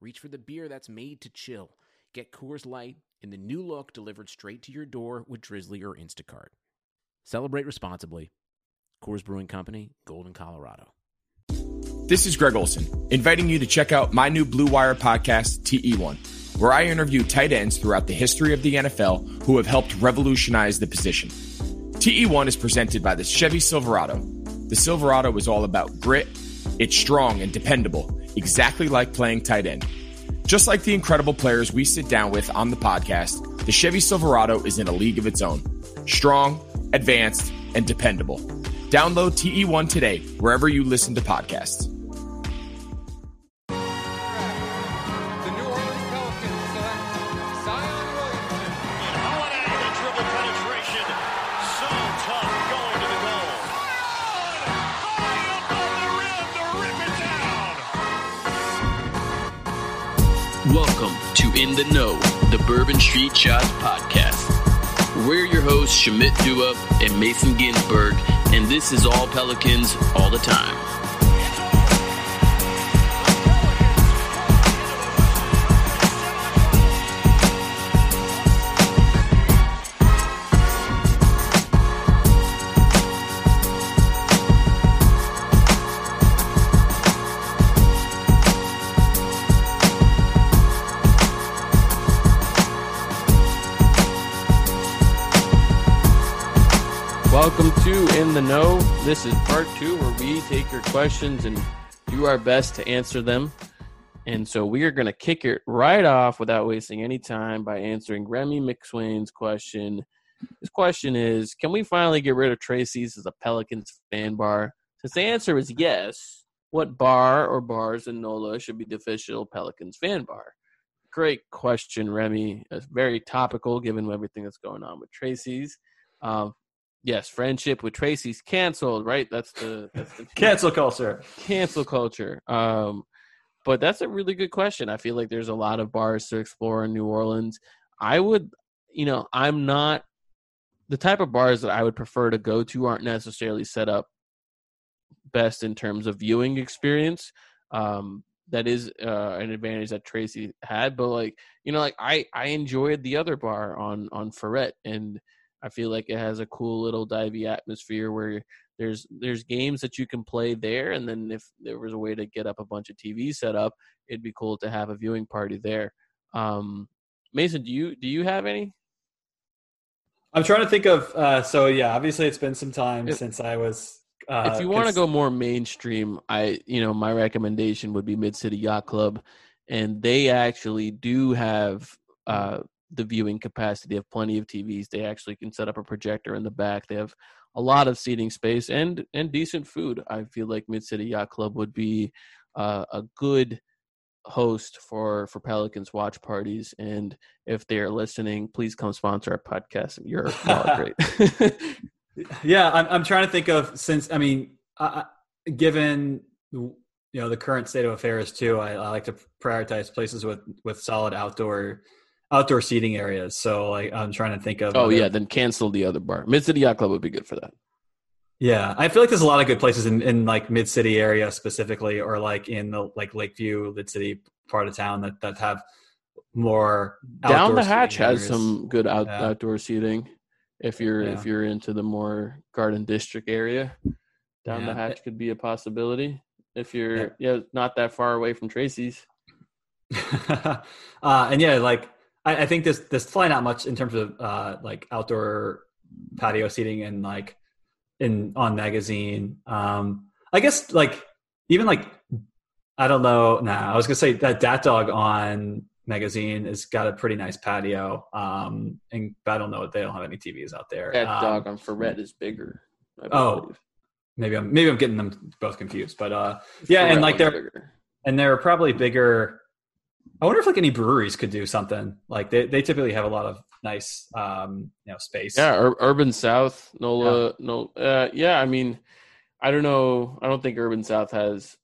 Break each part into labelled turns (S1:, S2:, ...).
S1: reach for the beer that's made to chill. Get Coors Light in the new look delivered straight to your door with Drizzly or Instacart. Celebrate responsibly. Coors Brewing Company, Golden, Colorado.
S2: This is Greg Olsen, inviting you to check out my new Blue Wire podcast, TE1, where I interview tight ends throughout the history of the NFL who have helped revolutionize the position. TE1 is presented by the Chevy Silverado. The Silverado is all about grit, it's strong and dependable, exactly like playing tight end. Just like the incredible players we sit down with on the podcast, the Chevy Silverado is in a league of its own. Strong, advanced, and dependable. Download TE1 today, wherever you listen to podcasts.
S3: Welcome to In the No, the Bourbon Street Shots podcast. We're your hosts, Shamit Dua and Mason Ginsberg, and this is all Pelicans all the time. Know. This is part two where we take your questions and do our best to answer them. And so we are going to kick it right off without wasting any time by answering Remy McSwain's question. His question is Can we finally get rid of Tracey's as a Pelicans fan bar? Since the answer is yes, what bar or bars in NOLA should be the official Pelicans fan bar? Great question, Remy. It's very topical given everything that's going on with Tracey's. Um, yes, friendship with Tracey's canceled, right? That's the, that's the
S4: Cancel culture.
S3: cancel culture. Um, but that's a really good question. I feel like there's a lot of bars to explore in New Orleans. I would, you know, I'm not the type of bars that I would prefer to go to aren't necessarily set up best in terms of viewing experience. Um, that is uh, an advantage that Tracy had, but like you know, like I I enjoyed the other bar on on Freret, and I feel like it has a cool little divey atmosphere where there's there's games that you can play there, and then if there was a way to get up a bunch of TVs set up, it'd be cool to have a viewing party there. Um, Mason, do you do you have any?
S4: I'm trying to think of. Uh, so yeah, obviously it's been some time
S3: If-
S4: since I was. Uh,
S3: if you want to go more mainstream, I you know my recommendation would be Mid City Yacht Club, and they actually do have uh, the viewing capacity. They have plenty of TVs. They actually can set up a projector in the back. They have a lot of seating space and and decent food. I feel like Mid City Yacht Club would be uh, a good host for for Pelicans watch parties. And if they are listening, please come sponsor our podcast. You're great.
S4: Yeah, I'm. I'm trying to think of since. I mean, given you know the current state of affairs too, I, I like to prioritize places with with solid outdoor outdoor seating areas. So like I'm trying to think of.
S3: Oh
S4: other-
S3: yeah, then cancel the other bar. Mid City Yacht Club would be good for that.
S4: Yeah, I feel like there's a lot of good places in, in like mid city area specifically, or like in the like Lakeview, mid city part of town that that have more
S3: Down the Hatch has
S4: areas.
S3: some good out,
S4: Yeah.
S3: outdoor seating. If you're
S4: Yeah.
S3: if you're into the more Garden District area, down the Hatch could be a possibility. If you're yeah. not that far away from Tracey's.
S4: uh, and yeah, like I, I think this this flying out much in terms of uh, like outdoor patio seating and like in on magazine. Um, I guess like even like I don't know. Nah, I was gonna say that Dat Dog on magazine has got a pretty nice patio. Um, and but I don't know. They don't have any TVs out there.
S3: That
S4: Um,
S3: dog on Freret is bigger. I
S4: Oh, maybe I'm maybe I'm getting them both confused. But uh, yeah,
S3: Freret
S4: and like they're
S3: bigger.
S4: and they're probably bigger I wonder if like any breweries could do something like they, they typically have a lot of nice um you know space.
S3: Yeah, Ur- Urban South, Nola, no, uh, yeah. I mean, I don't know. I don't think Urban South has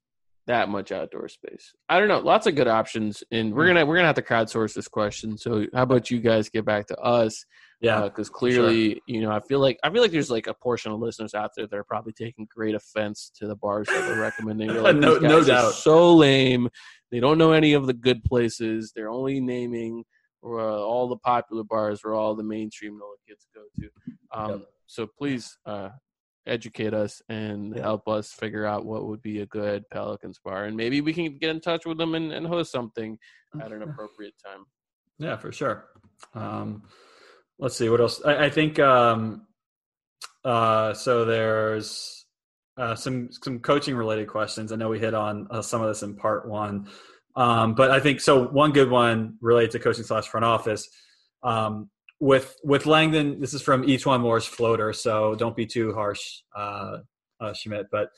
S3: that much outdoor space. I don't know. Lots of good options, and we're gonna we're gonna have to crowdsource this question. So, how about you guys get back to us?
S4: yeah.
S3: because clearly, you know, I feel like I feel like there's like a portion of listeners out there that are probably taking great offense to the bars that we're recommending. They're like,
S4: No-
S3: "These guys
S4: no doubt.
S3: so lame. They don't know any of the good places. They're only naming uh, all the popular bars where all the mainstream NOLA kids go to. Um,
S4: Yep.
S3: So please uh, educate us and help us figure out what would be a good Pelicans bar, and maybe we can get in touch with them and, and host something at an appropriate time.
S4: Yeah, for sure. Um, let's see what else. I, I think um, uh, so. There's uh, some some coaching related questions. I know we hit on uh, some of this in part one, um, but I think so. One good one related to coaching slash front office. Um, with with Langdon, this is from each one more's floater, so don't be too harsh, uh, uh, Shamit. But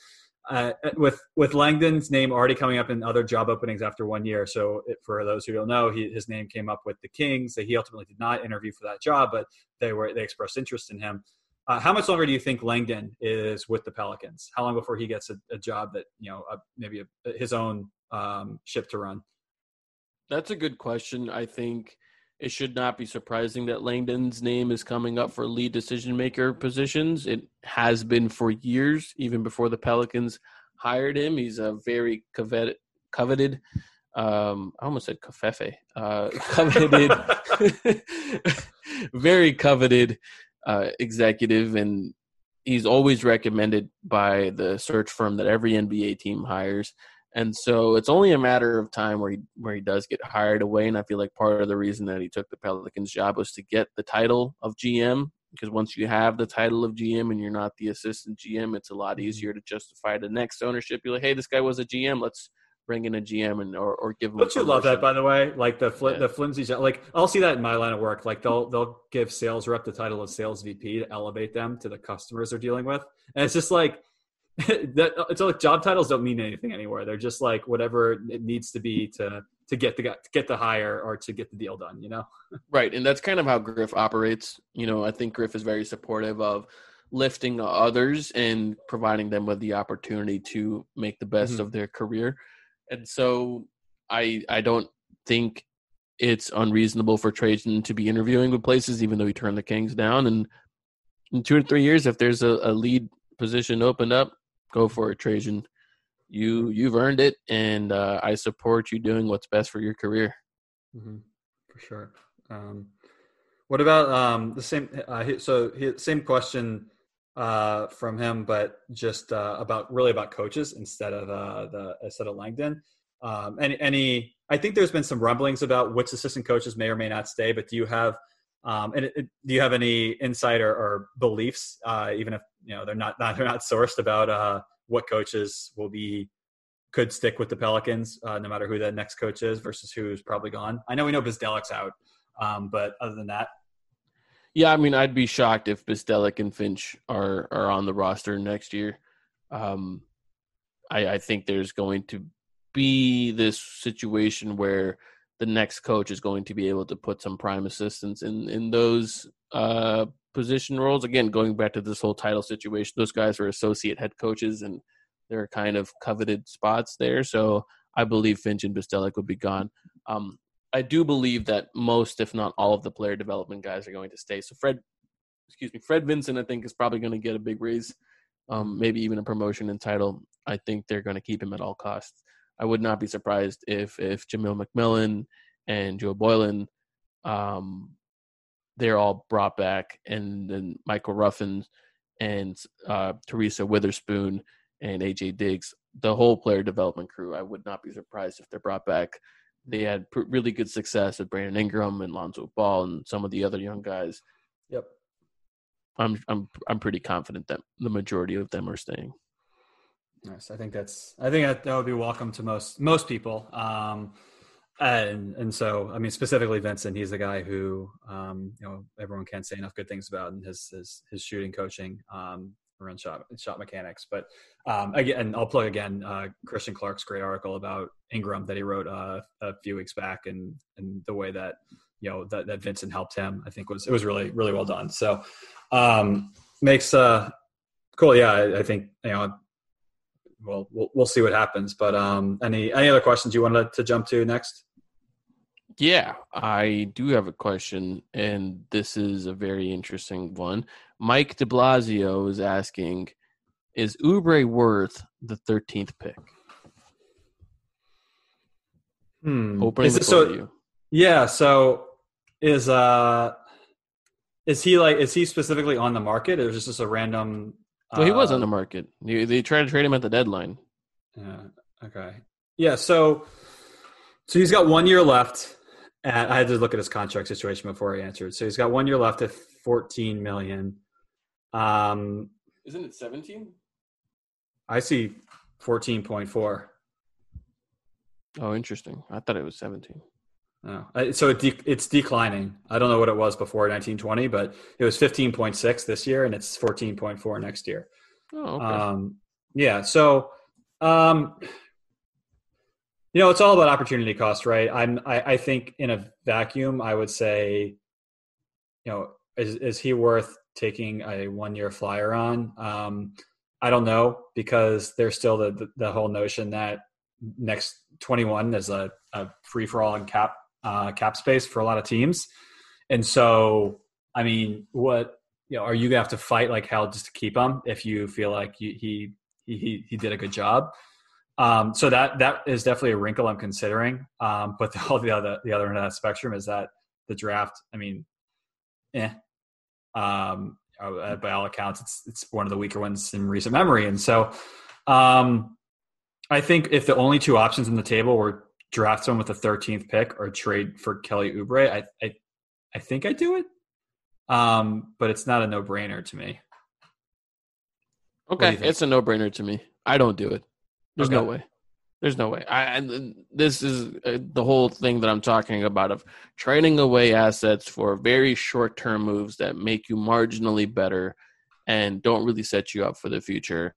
S4: uh, with with Langdon's name already coming up in other job openings after one year. So it, for those who don't know, he, his name came up with the Kings. That he ultimately did not interview for that job, but they were they expressed interest in him. Uh, how much longer do you think Langdon is with the Pelicans? How long before he gets a, a job that you know uh, maybe a, his own um, ship to run?
S3: That's a good question. I think it should not be surprising that Langdon's name is coming up for lead decision maker positions. It has been for years, even before the Pelicans hired him. He's a very coveted, coveted um, I almost said kafefe, uh, coveted, very coveted uh, executive, and he's always recommended by the search firm that every NBA team hires and so it's only a matter of time where he where he does get hired away. And I feel like part of the reason that he took the Pelicans job was to get the title of GM. Because once you have the title of GM and you're not the assistant GM, it's a lot easier to justify the next ownership. You're like, hey, this guy was a GM. Let's bring in a GM and or, or give.
S4: Don't you love that, by the way? Like the fl-
S3: Yeah.
S4: the flimsy, like I'll see that in my line of work. Like they'll they'll give sales rep the title of sales VP to elevate them to the customers they're dealing with, and it's just like that. It's like job titles don't mean anything anymore. They're just like whatever it needs to be to to get the to get the hire or to get the deal done. You know?
S3: Right, and that's kind of how Griff operates. You know, I think Griff is very supportive of lifting others and providing them with the opportunity to make the best
S4: Mhm.
S3: of their career. And so I I don't think it's unreasonable for Trajan to be interviewing with places even though he turned the Kings down and in 2 or 3 years if there's a, a lead position opened up, go for it Trajan. You you've earned it and uh, I support you doing what's best for your career.
S4: Mm-hmm. For sure. Um, what about um, the same? Uh, so same question uh, from him, but just uh, about really about coaches instead of uh, the instead of Langdon. Um, any, any? I think there's been some rumblings about which assistant coaches may or may not stay. But do you have? Um, and it, it- do you have any insight or, or beliefs, uh, even if you know they're not, not they're not sourced about uh, what coaches will be could stick with the Pelicans, uh, no matter who the next coach is versus who's probably gone. I know we know Bzdelik's out, um, but other than that,
S3: Yeah, I mean, I'd be shocked if Bzdelik and Finch are are on the roster next year. Um, I, I think there's going to be this situation where the next coach is going to be able to put some prime assistants in in those uh, position roles. Again, going back to this whole title situation, those guys are associate head coaches and they're kind of coveted spots there. So I believe Finch and Bzdelik would be gone. Um, I do believe that most, if not all, of the player development guys are going to stay. So Fred, excuse me, Fred Vincent, I think is probably going to get a big raise, um, maybe even a promotion and title. I think they're going to keep him at all costs. I would not be surprised if if Jamelle McMillan and Joe Boylan, um, they're all brought back, and then Michael Ruffin and uh, Teresa Weatherspoon and AJ Diggs, the whole player development crew. I would not be surprised if they're brought back they had pr- really good success with Brandon Ingram and Lonzo Ball and some of the other young guys.
S4: yep.
S3: I'm I'm I'm pretty confident that the majority of them are staying.
S4: Nice. I think that's. I think that, that would be welcome to most most people. Um, and and so I mean specifically Vincent, he's the guy who um, you know everyone can't say enough good things about, and his his his shooting coaching. Um, around shot shot mechanics. But um, again, I'll plug again uh, Christian Clark's great article about Ingram that he wrote uh, a few weeks back, and and the way that you know that, that Vincent helped him. I think was it was really really well done. So um, makes uh cool. Yeah, I, I think you know. Well, we'll we'll see what happens. But um, any any other questions you wanted to jump to next?
S3: Yeah, I do have a question, and this is a very interesting one. Mike De Blasio is asking, "Is Oubre worth the thirteenth pick?"
S4: Hmm.
S3: Opening
S4: Is
S3: the
S4: it- so
S3: you.
S4: Yeah. So is uh is he like is he specifically on the market or is this just a random?
S3: Well, he was
S4: uh,
S3: on the market. They, they tried to trade him at the deadline.
S4: Yeah. Okay. Yeah. So so he's got one year left. At, I had to look at his contract situation before I answered. So he's got one year left at fourteen million. Um,
S3: Isn't it seventeen?
S4: I see fourteen point four.
S3: Oh, interesting. I thought it was seventeen.
S4: Oh, so it de- it's declining. I don't know what it was before 1920, but it was 15.6 this year, and it's 14.4 next year.
S3: Oh, okay.
S4: Um, yeah. So, um, you know, it's all about opportunity cost, right? I'm. I, I think in a vacuum, I would say, you know, is is he worth taking a one year flyer on? Um, I don't know because there's still the, the the whole notion that next 21 is a, a free for all in cap uh, cap space for a lot of teams, and so I mean, what you know, are you gonna have to fight like hell just to keep him if you feel like you, he he he did a good job? Um, so that that is definitely a wrinkle I'm considering. Um, but the, all the other the other end of that spectrum is that the draft. I mean, eh. Um, uh, by all accounts, it's it's one of the weaker ones in recent memory, and so um, I think if the only two options on the table were draft someone with the 13th pick or trade for Kelly Oubre, I I, I think I'd do it. Um, but it's not a no brainer to me.
S3: okay, it's a no-brainer to me. I don't do it. There's no way. There's no way. I and this is uh, the whole thing that I'm talking about of trading away assets for very short-term moves that make you marginally better and don't really set you up for the future.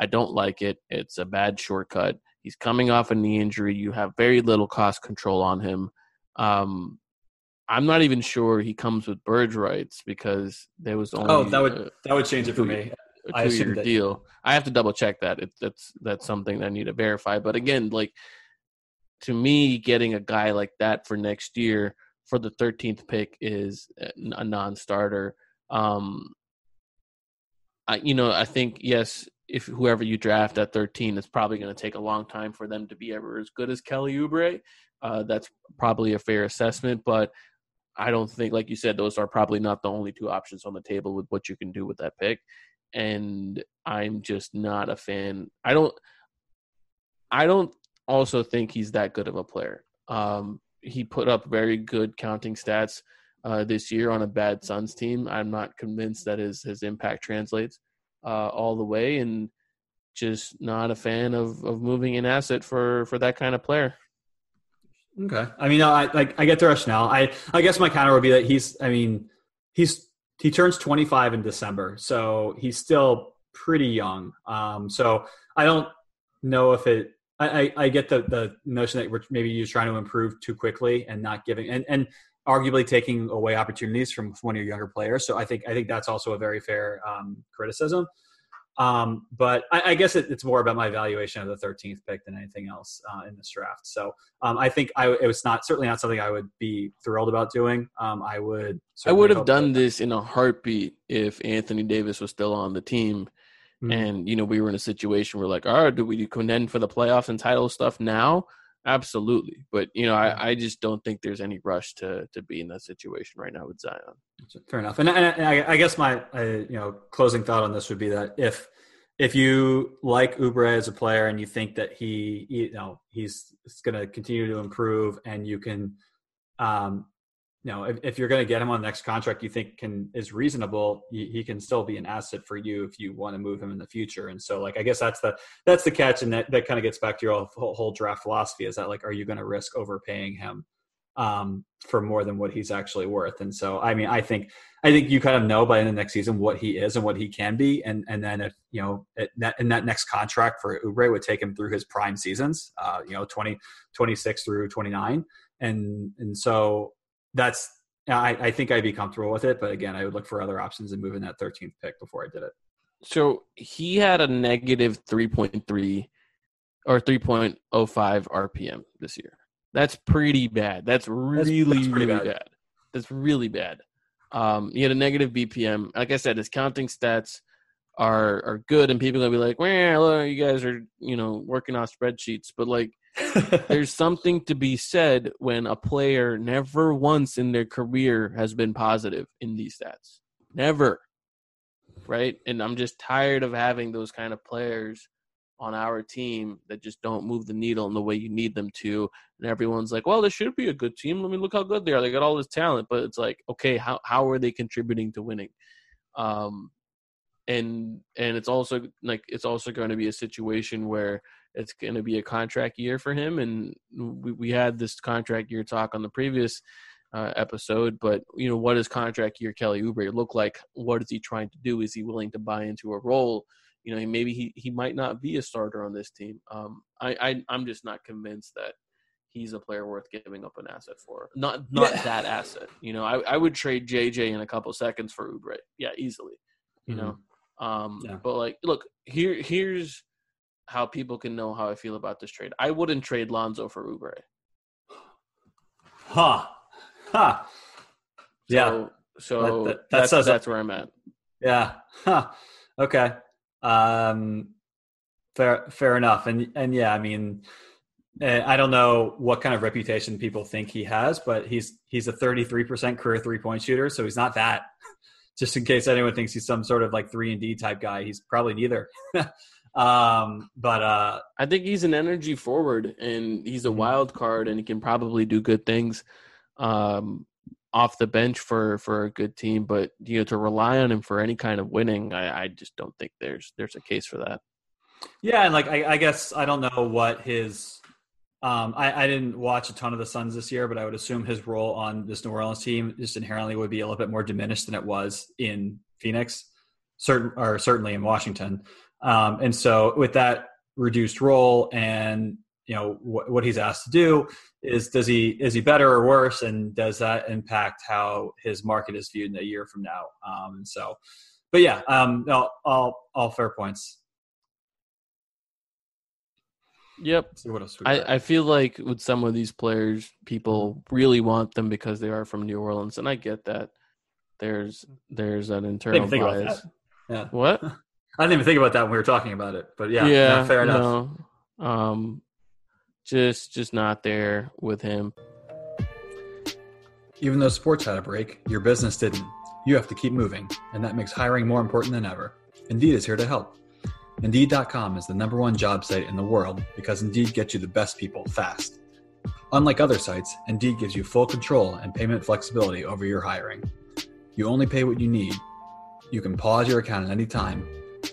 S3: I don't like it. It's a bad shortcut. He's coming off a knee injury. You have very little cost control on him. Um, I'm not even sure he comes with bird rights because there was only
S4: Oh, that would
S3: uh,
S4: that would change it for me. I
S3: a two year
S4: that-
S3: deal. I have to double check that. It, that's that's something that I need to verify. But again, like to me, getting a guy like that for next year for the 13th pick is a a non-starter. Um, I, you know, I think yes, if whoever you draft at 13, it's probably going to take a long time for them to be ever as good as Kelly Oubre. Uh, that's probably a fair assessment, but I don't think, like you said, those are probably not the only two options on the table with what you can do with that pick. And I'm just not a fan. I don't. I don't also think he's that good of a player. Um, he put up very good counting stats uh, this year on a bad Suns team. I'm not convinced that his his impact translates uh, all the way, and just not a fan of of moving an asset for for that kind of player.
S4: Okay. I mean, I like I get the rationale. I I guess my counter would be that he's. I mean, he's he turns 25 in December, so he's still pretty young. Um, so I don't know if it. I, I, I get the the notion that maybe you're trying to improve too quickly and not giving and and arguably taking away opportunities from one of your younger players. So I think I think that's also a very fair um, criticism. Um, but I, I guess it, it's more about my evaluation of the 13th pick than anything else uh, in this draft. So um, I think I, it was not certainly not something I would be thrilled about doing. Um, I would.
S3: I would have done this in a heartbeat if Anthony Davis was still on the team.
S4: Mhm.
S3: And, you know, we were in a situation where like, all right, do we contend for the playoffs and title stuff now? Absolutely. But, you know, I, I just don't think there's any rush to to be in that situation right now with Zion.
S4: Fair enough. And, and, I, I guess my uh, you know closing thought on this would be that if if you like Oubre as a player and you think that he you know he's going to continue to improve and you can um you know if, if you're going to get him on the next contract you think can is reasonable he, he can still be an asset for you if you want to move him in the future and so like i guess that's the that's the catch and that, that kind of gets back to your whole, whole draft philosophy is that like are you going to risk overpaying him um, for more than what he's actually worth. And so, I mean, I think I think you kind of know by the next season what he is and what he can be, and and then if you know it, that in that next contract for Oubre would take him through his prime seasons, uh, you know, 20, 26 through twenty nine, and and so that's I, I think I'd be comfortable with it, but again, I would look for other options and move in that thirteenth pick before I did it.
S3: So he had a negative 3.3 or 3.05 RPM this year. That's pretty bad. That's really,
S4: that's pretty
S3: really
S4: bad.
S3: bad. That's really bad. Um, he had a negative BPM. Like I said, his counting stats are are good, and people are gonna be like, "Well, you guys are you know working off spreadsheets," but like, there's something to be said when a player never once in their career has been positive in these stats. Never. Right? And I'm just tired of having those kind of players on our team that just don't move the needle in the way you need them to. And everyone's like, well, this should be a good team. Let me look how good they are. They got all this talent. But it's like, okay, how, how are they contributing to winning? Um, and and it's also like it's also going to be a situation where it's going to be a contract year for him and we, we had this contract year talk on the previous uh, episode but you know what does contract year kelly Oubre look like? What is he trying to do? Is he willing to buy into a role? You know maybe he, he might not be a starter on this team. Um, I, I i'm just not convinced that he's a player worth giving up an asset for. Not not
S4: Yeah.
S3: that asset. You know I, I would trade jj in a couple seconds for Oubre. Yeah easily you know? Um
S4: Yeah.
S3: but like look here here's how people can know how I feel about this trade. I wouldn't trade Lonzo for Oubre.
S4: Huh. Huh. Yeah.
S3: So, so
S4: That- that- that
S3: that's that's where I'm at.
S4: Yeah. Huh. Okay. Um, fair, fair enough. And, and yeah, I mean, eh, I don't know what kind of reputation people think he has, but he's, he's a 33% career three point shooter. So he's not that just in case anyone thinks he's some sort of like three and D type guy. He's probably neither. um, but, uh,
S3: I think he's an energy forward and he's a
S4: Mhm.
S3: wild card and he can probably do good things um, off the bench for for a good team. But you know, to rely on him for any kind of winning, I, I just don't think there's there's a case for that.
S4: Yeah, and like I, I guess I don't know what his. Um, I, I didn't watch a ton of the Suns this year, but I would assume his role on this New Orleans team just inherently would be a little bit more diminished than it was in Phoenix, certain or certainly in Washington. Um, and so with that reduced role and you know what, what he's asked to do is does he is he better or worse, and does that impact how his market is viewed in a year from now? Um, and so, but yeah, um, no, all all fair points.
S3: Yep.
S4: What else?
S3: I, I feel like with some of these players, people really want them because they are from New Orleans, and I get that. There's there's an internal
S4: didn't think about
S3: bias.
S4: Yeah.
S3: What?
S4: I didn't even think about that when we were talking about it, but yeah, yeah, fair enough.
S3: No, um, just just not there with him.
S4: Even though sports had a break, your business didn't. You have to keep moving, and that makes hiring more important than ever. Indeed is here to help. Indeed.com is the number one job site in the world because Indeed gets you the best people fast. Unlike other sites, Indeed gives you full control and payment flexibility over your hiring. You only pay what you need. You can pause your account at any time,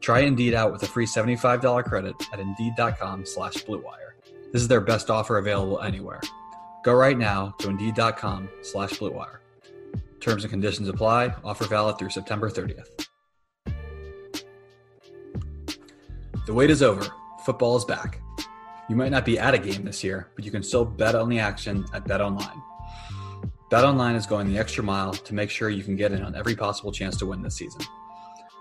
S4: Try Indeed out with a free $75 credit at Indeed.com slash BlueWire. This is their best offer available anywhere. Go right now to Indeed.com slash BlueWire. Terms and conditions apply. Offer valid through September 30th. The wait is over. Football is back. You might not be at a game this year, but you can still bet on the action at BetOnline. BetOnline is going the extra mile to make sure you can get in on every possible chance to win this season.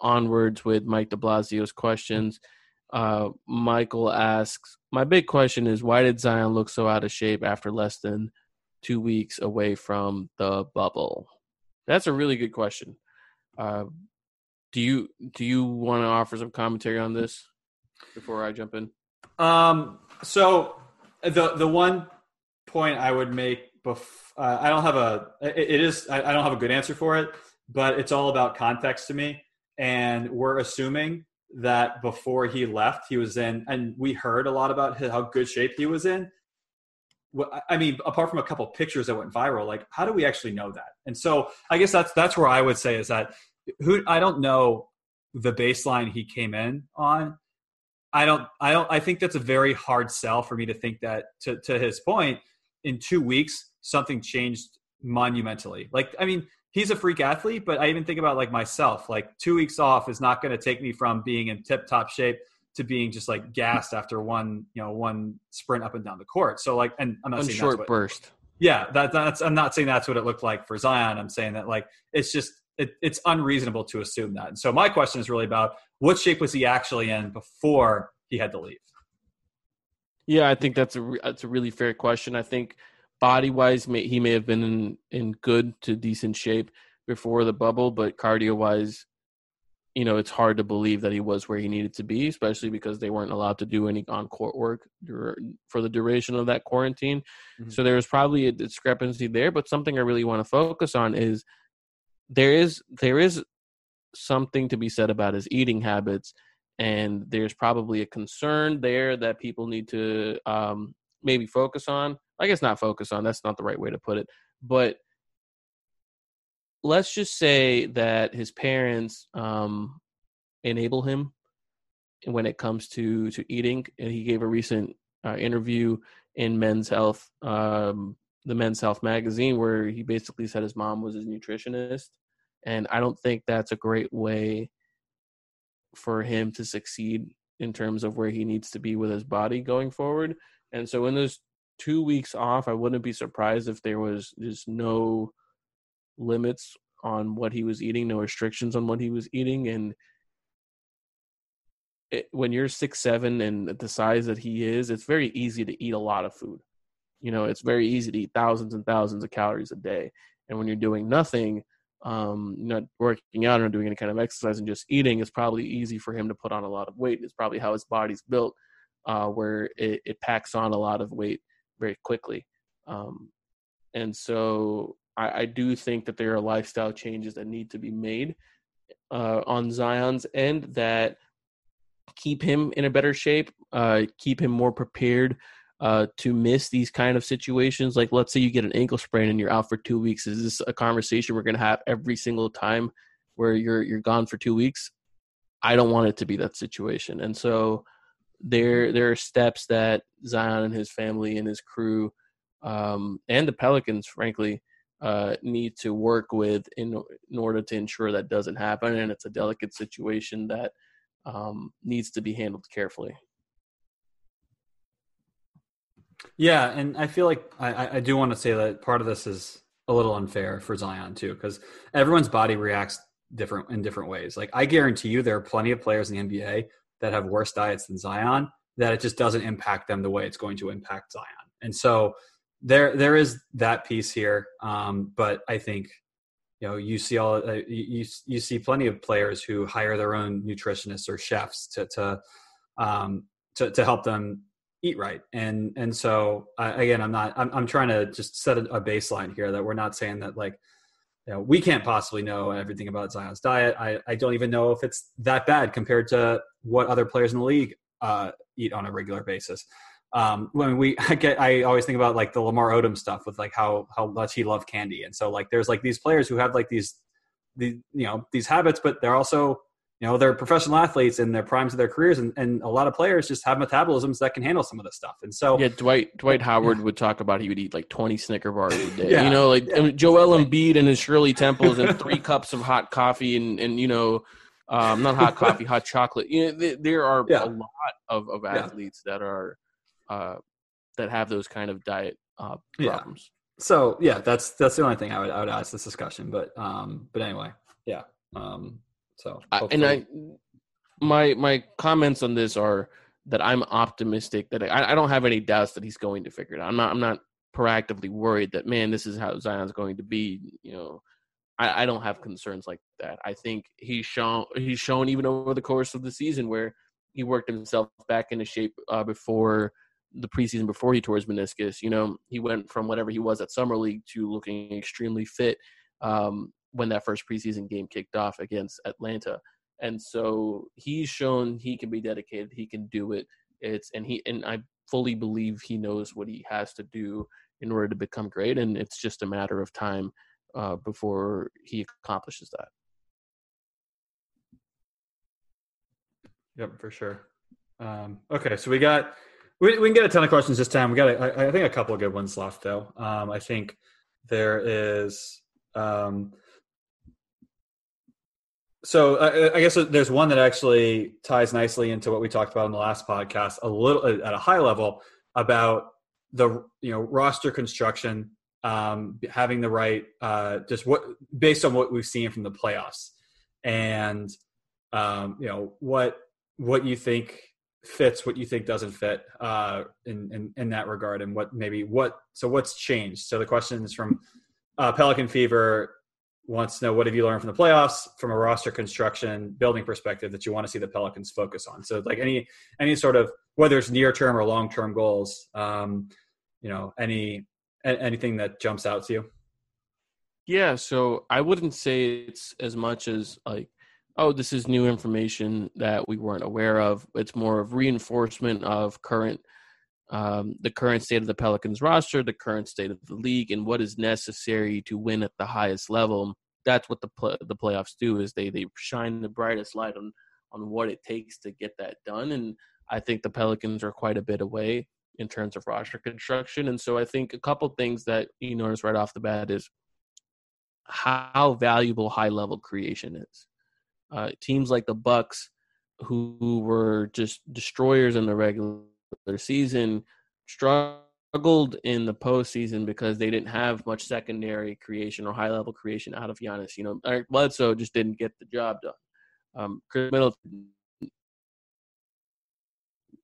S3: onwards with Mike de Blasio's questions. Uh, Michael asks, My big question is why did Zion look so out of shape after less than two weeks away from the bubble? That's a really good question. Uh, do you do you want to offer some commentary on this before I jump in?
S4: Um, so the the one point I would make, bef- uh, I don't have a, it, it is, I, I don't have a good answer for it, but it's all about context to me. And we're assuming that before he left, he was in, and we heard a lot about how good shape he was in. I mean, apart from a couple pictures that went viral, like how do we actually know that? And so I guess that's that's where I would say is that who I don't know the baseline he came in on. I don't I don't I think that's a very hard sell for me to think that to to his point in 2 weeks something changed monumentally. Like I mean, he's a freak athlete, but I even think about like myself, like 2 weeks off is not going to take me from being in tip-top shape to being just like gassed after one, you know, one sprint up and down the court. So like and I'm not
S3: One
S4: saying
S3: short
S4: that's what,
S3: burst.
S4: yeah, that, that's. I'm not saying that's what it looked like for Zion. I'm saying that like it's just it, it's unreasonable to assume that. And so my question is really about what shape was he actually in before he had to leave?
S3: Yeah, I think that's a re- that's a really fair question. I think body wise, may, he may have been in in good to decent shape before the bubble, but cardio wise, you know, it's hard to believe that he was where he needed to be, especially because they weren't allowed to do any on court work dur- for the duration of that quarantine.
S4: Mhm.
S3: So there was probably a discrepancy there. But something I really want to focus on is there is there is something to be said about his eating habits and there's probably a concern there that people need to um, maybe focus on. I guess not focus on. That's not the right way to put it. But let's just say that his parents um, enable him when it comes to to eating. And he gave a recent uh, interview in Men's Health, um, the Men's Health magazine, where he basically said his mom was his nutritionist. And I don't think that's a great way for him to succeed in terms of where he needs to be with his body going forward. And so in those two weeks off, I wouldn't be surprised if there was just no limits on what he was eating, no restrictions on what he was eating. And it, when you're six seven and the size that he is, it's very easy to eat a lot of food. You know, it's very easy to eat thousands and thousands of calories a day. And when you're doing nothing, um, not working out or doing any kind of exercise and just eating, it's probably easy for him to put on a lot of weight. It's probably how his body's built, uh, where it, it packs on a lot of weight very quickly. Um, and so I, I do think that there are lifestyle changes that need to be made uh, on Zion's end that keep him in a better shape, uh, keep him more prepared uh, to miss these kind of situations. Like, let's say you get an ankle sprain and you're out for two weeks. Is this a conversation we're going to have every single time where you're you're gone for two weeks? I don't want it to be that situation. And so there there are steps that Zion and his family and his crew um, and the Pelicans, frankly, uh, need to work with in in order to ensure that doesn't happen. And it's a delicate situation that um, needs to be handled carefully.
S4: Yeah, and I feel like I, I do want to say that part of this is a little unfair for Zion too, because everyone's body reacts different in different ways. Like I guarantee you, there are plenty of players in the NBA that have worse diets than Zion that it just doesn't impact them the way it's going to impact Zion. And so there there is that piece here, um, but I think you know you see all uh, you you see plenty of players who hire their own nutritionists or chefs to to um, to, to help them eat right and and so uh, again i'm not I'm, I'm trying to just set a, a baseline here that we're not saying that like you know, we can't possibly know everything about Zion's diet. I, I don't even know if it's that bad compared to what other players in the league uh, eat on a regular basis. Um, when we I get, I always think about like the Lamar Odom stuff with like how how much he loved candy, and so like there's like these players who have like these the you know these habits, but they're also you know they're professional athletes in their primes of their careers, and, and a lot of players just have metabolisms that can handle some of this stuff, and so
S3: Yeah, Dwight Dwight Howard would talk about he would eat like twenty Snicker bars a day.
S4: Yeah,
S3: you know, like
S4: yeah,
S3: Joel Embiid and his Shirley Temples and three cups of hot coffee and and you know, um, not hot coffee, hot chocolate. You know, th- there are
S4: Yeah.
S3: a lot of of
S4: Yeah.
S3: athletes that are uh, that have those kind of diet uh,
S4: Yeah.
S3: problems.
S4: so yeah, that's that's the only thing I would I would ask this discussion. But um, but anyway, yeah. Um, so
S3: I, and I, my my comments on this are that I'm optimistic that I, I don't have any doubts that he's going to figure it out. I'm not I'm not proactively worried that man, this is how Zion's going to be. You know, I, I don't have concerns like that. I think he's shown he's shown even over the course of the season where he worked himself back into shape uh, before the preseason before he tore his meniscus. You know, he went from whatever he was at summer league to looking extremely fit um, when that first preseason game kicked off against Atlanta. And so he's shown he can be dedicated. He can do it. It's and he and I fully believe he knows what he has to do in order to become great. And it's just a matter of time uh, before he accomplishes that.
S4: Yep, for sure. Um, okay, so we got we, we can get a ton of questions this time. We got I think a couple of good ones left though. Um, I think there is. Um, so I, I, guess there's one that actually ties nicely into what we talked about in the last podcast, a little at a high level about the you know roster construction, um, having the right uh, just what based on what we've seen from the playoffs, and um, you know what what you think fits, what you think doesn't fit uh, in, in in that regard, and what maybe what so what's changed. So the question is from uh, Pelican Fever wants to know what have you learned from the playoffs from a roster construction building perspective that you want to see the Pelicans focus on. So like any any sort of whether it's near term or long term goals, um, you know, any anything that jumps out to you.
S3: Yeah, so I wouldn't say it's as much as like oh, this is new information that we weren't aware of. It's more of reinforcement of current, um, the current state of the Pelicans roster, the current state of the league, and what is necessary to win at the highest level. That's what the play, the playoffs do is they they shine the brightest light on on what it takes to get that done. And I think the Pelicans are quite a bit away in terms of roster construction. And so I think a couple things that you notice right off the bat is how valuable high level creation is uh, teams like the Bucks, who, were just destroyers in the regular season, struggled in the postseason because they didn't have much secondary creation or high level creation out of Giannis. You know, Eric Bledsoe just didn't get the job done. Um, Khris Middleton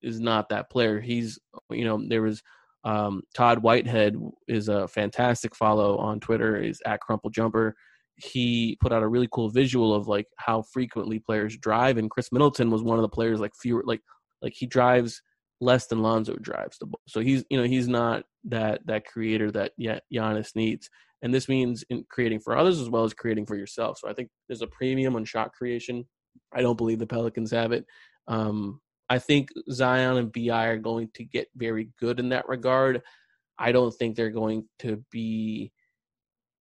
S3: is not that player. He's, you know, there was um, Todd Whitehead is a fantastic follow on Twitter. Is at Crumple Jumper he put out a really cool visual of like how frequently players drive, and Khris Middleton was one of the players like fewer like like he drives less than Lonzo drives the ball. So he's you know he's not that that creator that yet Giannis needs, and this means in creating for others as well as creating for yourself. So I think there's a premium on shot creation. I don't believe the Pelicans have it. Um, I think Zion and Bi are going to get very good in that regard. I don't think they're going to be,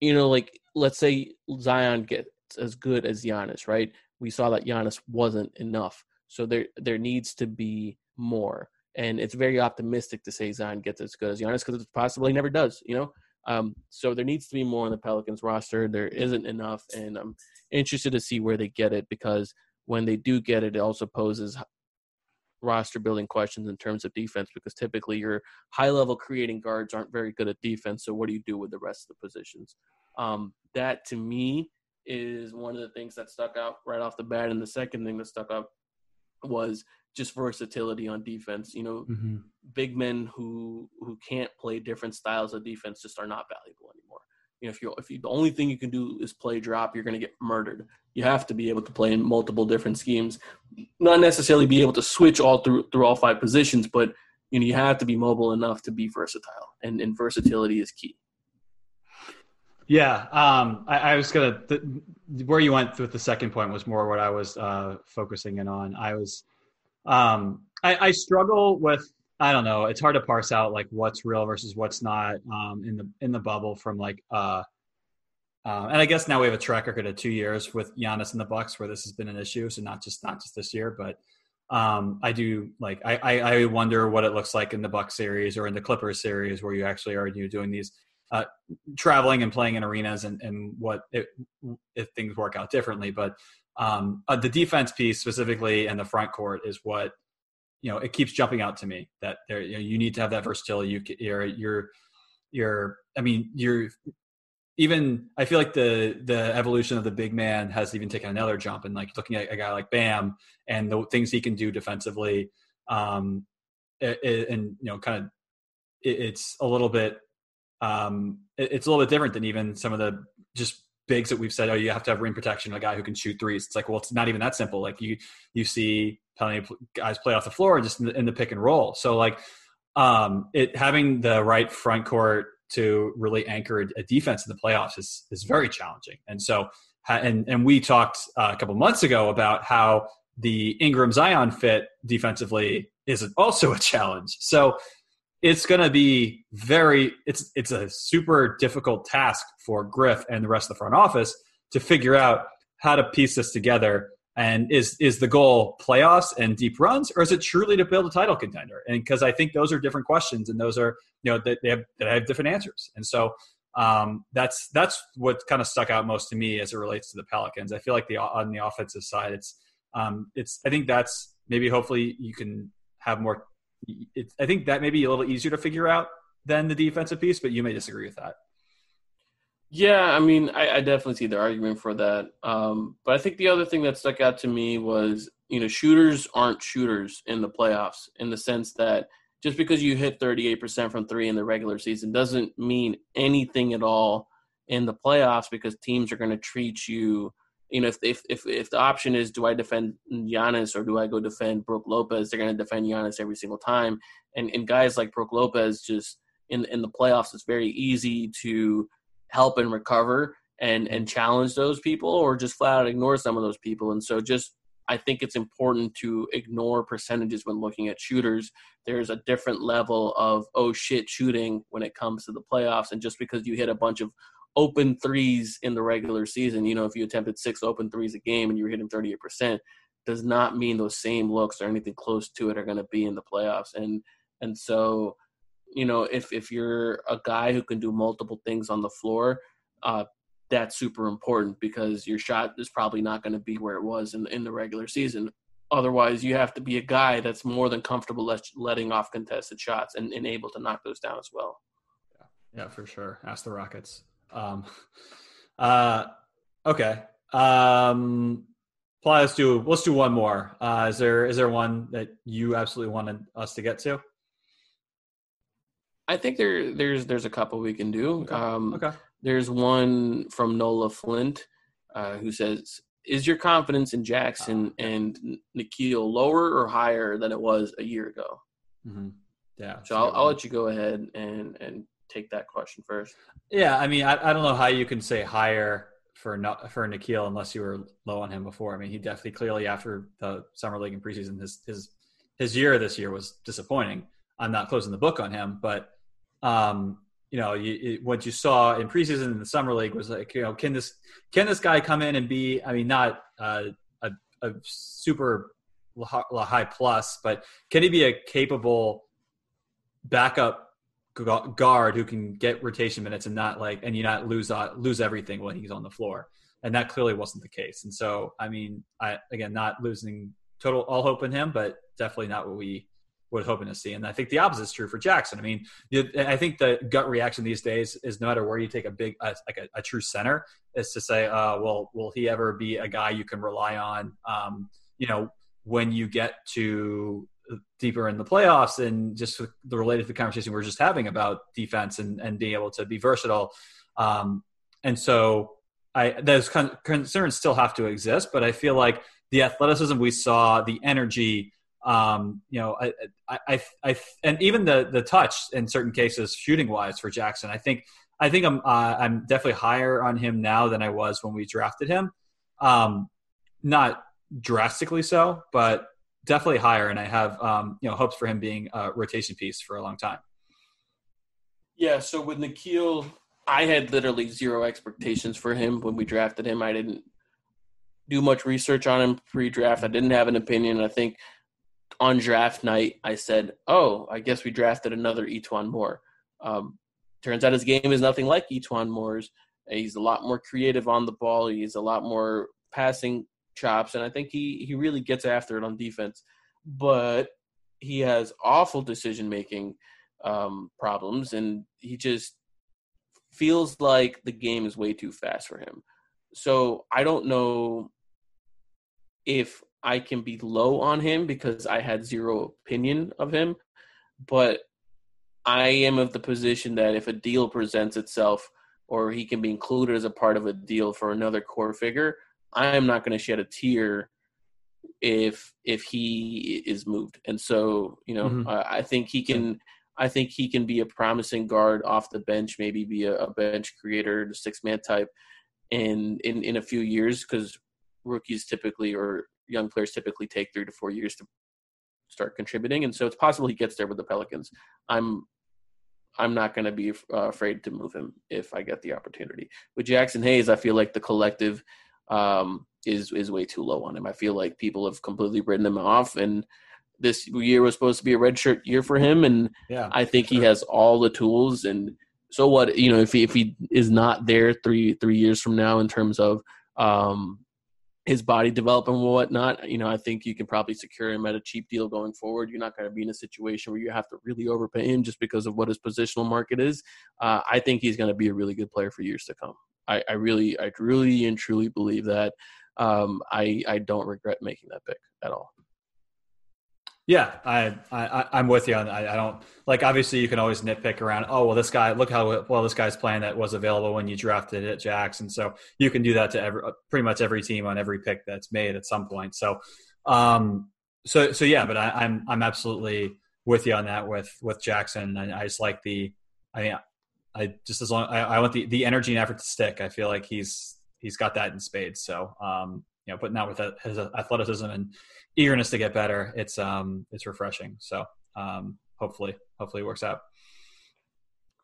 S3: you know, like let's say Zion gets as good as Giannis, right? We saw that Giannis wasn't enough. So there there needs to be more. And it's very optimistic to say Zion gets as good as Giannis because it's possible he never does, you know? Um, so there needs to be more on the Pelicans roster. There isn't enough, and I'm interested to see where they get it because when they do get it, it also poses roster building questions in terms of defense because typically your high level creating guards aren't very good at defense. So what do you do with the rest of the positions? Um, that to me is one of the things that stuck out right off the bat. And the second thing that stuck out was just versatility on defense. You know, mm-hmm. big men who who can't play different styles of defense just are not valuable anymore. You know, if you if you, the only thing you can do is play drop, you're going to get murdered. You have to be able to play in multiple different schemes, not necessarily be able to switch all through through all five positions, but you know you have to be mobile enough to be versatile, and, and versatility is key.
S4: Yeah, um, I, I, was gonna. The, where you went with the second point was more what I was uh, focusing in on. I was, um, I, I, struggle with. I don't know. It's hard to parse out like what's real versus what's not um, in the in the bubble from like. Uh, uh, and I guess now we have a track record of two years with Giannis and the Bucks where this has been an issue. So not just not just this year, but um, I do like I, I, I wonder what it looks like in the Buck series or in the Clippers series where you actually are you doing these uh, traveling and playing in arenas and, and what it, if things work out differently. But um, uh, the defense piece specifically and the front court is what you know. It keeps jumping out to me that there you, know, you need to have that versatility. You, you're you're you're I mean, you're even. I feel like the the evolution of the big man has even taken another jump, and like looking at a guy like Bam and the things he can do defensively, um, it, it- and you know, kind of, it, it's a little bit, um, it- it's a little bit different than even some of the just bigs that we've said. Oh, you have to have rim protection, a guy who can shoot threes. It's like, well, it's not even that simple. Like you you see plenty of guys play off the floor just in the, in the pick and roll. So like um, it having the right front court to really anchor a, a defense in the playoffs is is very challenging. And so and and we talked uh, a couple months ago about how the Ingram Zion fit defensively is also a challenge. So it's going to be very it's it's a super difficult task for Griff and the rest of the front office to figure out how to piece this together and is is the goal playoffs and deep runs, or is it truly to build a title contender? And because I think those are different questions, and those are you know that they have that have different answers. And so um, that's that's what kind of stuck out most to me as it relates to the Pelicans. I feel like the on the offensive side, it's um, it's I think that's maybe hopefully you can have more. I think that may be a little easier to figure out than the defensive piece, but you may disagree with that.
S3: Yeah, I mean, I, I definitely see the argument for that. Um, but I think the other thing that stuck out to me was, you know, shooters aren't shooters in the playoffs in the sense that just because you hit 38% from three in the regular season doesn't mean anything at all in the playoffs because teams are going to treat you. You know, if, if if if the option is do I defend Giannis or do I go defend Brook Lopez, they're going to defend Giannis every single time. And and guys like Brook Lopez just in in the playoffs, it's very easy to help and recover and and challenge those people or just flat out ignore some of those people. And so just i think it's important to ignore percentages when looking at shooters. There's a different level of oh shit shooting when it comes to the playoffs. And just because you hit a bunch of open threes in the regular season you know if you attempted six open threes a game and you're hitting 38% does not mean those same looks or anything close to it are going to be in the playoffs and and so you know, if if you're a guy who can do multiple things on the floor, uh, that's super important because your shot is probably not going to be where it was in in the regular season. Otherwise, you have to be a guy that's more than comfortable let, letting off contested shots and, and able to knock those down as well.
S4: Yeah, for sure. Ask the Rockets. Um, uh, okay. Um, Ply, let's do let's do one more. Uh, is there is there one that you absolutely wanted us to get to?
S3: I think there there's there's a couple we can do.
S4: Okay.
S3: Um,
S4: Okay.
S3: There's one from Nola Flint uh, who says, "Is your confidence in Jaxson
S4: Oh,
S3: and Nickeil lower or higher than it was a year ago?"
S4: Mm-hmm. Yeah.
S3: So I'll, I'll let you go ahead and and take that question first.
S4: Yeah, I mean, I, I don't know how you can say higher for for Nickeil unless you were low on him before. I mean, he definitely clearly after the summer league and preseason, his his his year this year was disappointing. I'm not closing the book on him, but um, you know, you, it, what you saw in preseason in the summer league was like, you know, can this can this guy come in and be? I mean, not uh, a a super high plus, but can he be a capable backup guard who can get rotation minutes and not like and you not lose uh, lose everything when he's on the floor? And that clearly wasn't the case. And so, I mean, I again not losing total all hope in him, but definitely not what we were hoping to see. And I think the opposite is true for Jaxson. I mean, I think the gut reaction these days is no matter where you take a big, uh, like a, a, true center, is to say, uh, well, will he ever be a guy you can rely on? Um, you know, when you get to deeper in the playoffs and just the related to the conversation we are just having about defense and, and being able to be versatile. Um, and so I, those con- concerns still have to exist, but I feel like the athleticism we saw, the energy, um, you know, I, I, I, I, and even the the touch in certain cases, shooting wise for Jaxson, I think, I think I'm, uh, I'm definitely higher on him now than I was when we drafted him. Um, not drastically so, but definitely higher. And I have, um, you know, hopes for him being a rotation piece for a long time.
S3: Yeah. So with Nickeil, I had literally zero expectations for him when we drafted him. I didn't do much research on him pre-draft. I didn't have an opinion. I think on draft night, I said, "Oh, I guess we drafted another E'Twaun Moore." Um, turns out his game is nothing like E'Twaun Moore's. He's a lot more creative on the ball. He's a lot more passing chops, and I think he he really gets after it on defense. But he has awful decision making um, problems, and he just feels like the game is way too fast for him. So I don't know if I can be low on him because I had zero opinion of him, but I am of the position that if a deal presents itself or he can be included as a part of a deal for another core figure, I am not going to shed a tear if if he is moved. And so, you know,
S4: Mhm.
S3: I, I think he can. I think he can be a promising guard off the bench, maybe be a, a bench creator, the six man type, in in in a few years because rookies typically or young players typically take three to four years to start contributing, and so it's possible he gets there with the Pelicans. I'm I'm not going to be uh, afraid to move him if I get the opportunity. With Jaxson Hayes, I feel like the collective um, is is way too low on him. I feel like people have completely written him off, and this year was supposed to be a redshirt year for him, and
S4: Yeah.
S3: I think he has all the tools. And so what? You know, if he if he is not there three three years from now in terms of um, his body development and whatnot, you know, I think you can probably secure him at a cheap deal going forward. You're not going to be in a situation where you have to really overpay him just because of what his positional market is. Uh, I think he's going to be a really good player for years to come. I, I really, I really and truly believe that. Um, I I don't regret making that pick at all.
S4: Yeah, I, I I'm with you on. I, I don't like. Obviously, you can always nitpick around. Oh well, this guy. Look how well this guy's playing that was available when you drafted at Jaxson. So you can do that to every pretty much every team on every pick that's made at some point. So, um, so so yeah. But I, I'm I'm absolutely with you on that with with Jaxson. And I just like the. I mean, I just as long I, I want the the energy and effort to stick. I feel like he's he's got that in spades. So um, you know, putting that with his athleticism and eagerness to get better, it's um it's refreshing. So um hopefully hopefully it works out.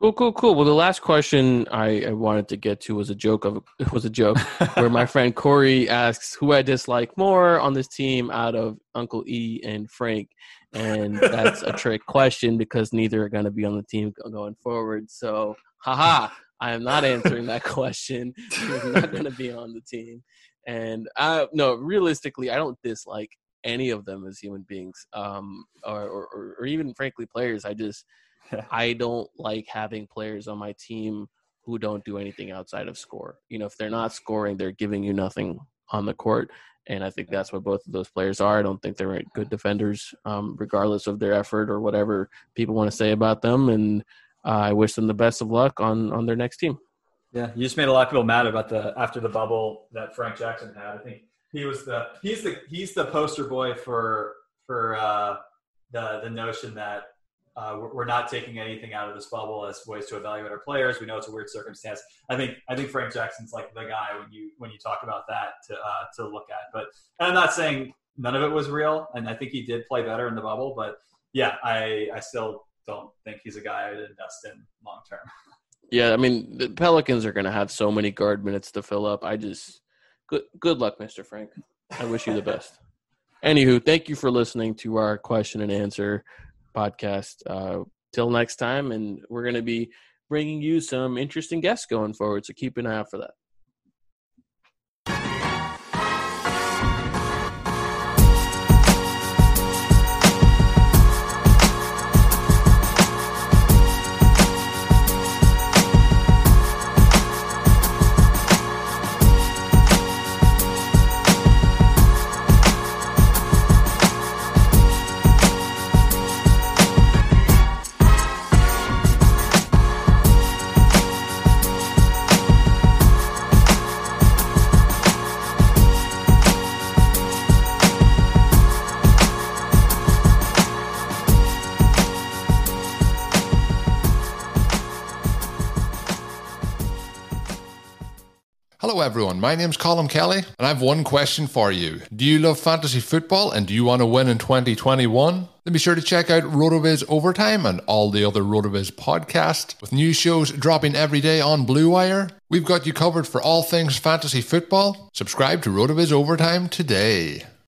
S3: Cool, cool, cool. Well, the last question I, I wanted to get to was a joke of was a joke where my friend Corey asks who I dislike more on this team out of Uncle E and Frank, and that's a trick question because neither are going to be on the team going forward. So, haha, I am not answering that question. He's not going to be on the team, and I no, realistically, I don't dislike any of them as human beings, um, or, or or even frankly players. I just I don't like having players on my team who don't do anything outside of score. You know, if they're not scoring, they're giving you nothing on the court. And I think that's what both of those players are. I don't think they're good defenders, um, regardless of their effort or whatever people want to say about them. And uh, I wish them the best of luck on on their next team.
S4: Yeah, you just made a lot of people mad about the after the bubble that Frank Jackson had. I think he was the he's the he's the poster boy for for uh, the the notion that uh, we're, not taking anything out of this bubble as ways to evaluate our players. We know it's a weird circumstance. I think I think Frank Jackson's like the guy when you when you talk about that to uh, to look at. But and I'm not saying none of it was real, and I think he did play better in the bubble. But yeah, I I still don't think he's a guy I'd invest in long term.
S3: Yeah, I mean the Pelicans are going to have so many guard minutes to fill up. I just good good luck, Mister Frank. I wish you the best. Anywho, thank you for listening to our question and answer podcast. Uh, till next time, and we're going to be bringing you some interesting guests going forward. So keep an eye out for that.
S5: Everyone. My name's Colin Kelly, and I have one question for you. Do you love fantasy football and do you want to win in 2021? Then be sure to check out RotoViz Overtime and all the other RotoViz podcasts with new shows dropping every day on Blue Wire. We've got you covered for all things fantasy football. Subscribe to RotoViz Overtime today.